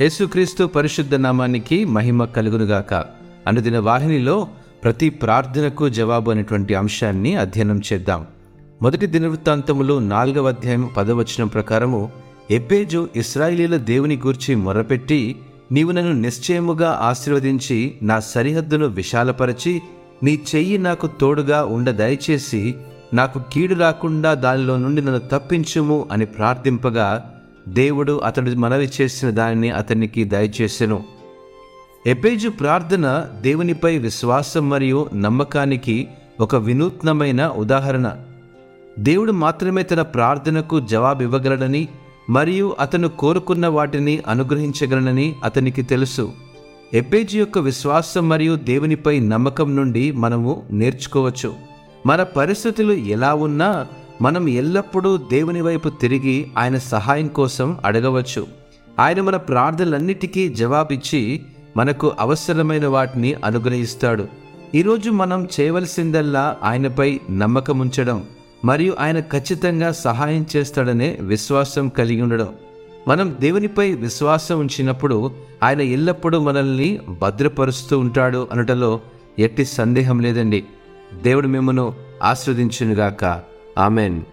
యేసుక్రీస్తు పరిశుద్ధ నామానికి మహిమ కలుగునుగాక. అనుదిన వాహినిలో ప్రతి ప్రార్థనకు జవాబు అనేటువంటి అంశాన్ని అధ్యయనం చేద్దాం. మొదటి దినవృత్తాంతములు నాలుగవ అధ్యాయం పదవచనం ప్రకారము ఎబ్బేజు ఇస్రాయిలీల దేవుని గూర్చి మొరపెట్టి నీవు నన్ను నిశ్చయముగా ఆశీర్వదించి నా సరిహద్దును విశాలపరచి నీ చెయ్యి నాకు తోడుగా ఉండ దయచేసి నాకు కీడు రాకుండా దానిలో నుండి నన్ను తప్పించుము అని ప్రార్థింపగా దేవుడు అతడు మనవి చేసిన దానిని అతనికి దయచేసెను. ఎపేజు ప్రార్థన దేవునిపై విశ్వాసం మరియు నమ్మకానికి ఒక వినూత్నమైన ఉదాహరణ. దేవుడు మాత్రమే తన ప్రార్థనకు జవాబు ఇవ్వగలడని మరియు అతను కోరుకున్న వాటిని అనుగ్రహించగలనని అతనికి తెలుసు. ఎపేజీ యొక్క విశ్వాసం మరియు దేవునిపై నమ్మకం నుండి మనము నేర్చుకోవచ్చు. మన పరిస్థితులు ఎలా ఉన్నా మనం ఎల్లప్పుడూ దేవుని వైపు తిరిగి ఆయన సహాయం కోసం అడగవచ్చు. ఆయన మన ప్రార్థనలన్నిటికీ జవాబిచ్చి మనకు అవసరమైన వాటిని అనుగ్రహిస్తాడు. ఈరోజు మనం చేయవలసిందల్లా ఆయనపై నమ్మకం ఉంచడం మరియు ఆయన ఖచ్చితంగా సహాయం చేస్తాడనే విశ్వాసం కలిగి ఉండడం. మనం దేవునిపై విశ్వాసం ఉంచినప్పుడు ఆయన ఎల్లప్పుడూ మనల్ని భద్రపరుస్తూ ఉంటాడు అనటలో ఎట్టి సందేహం లేదండి. దేవుడు మిమ్మను ఆస్వాదించునుగాక Amen.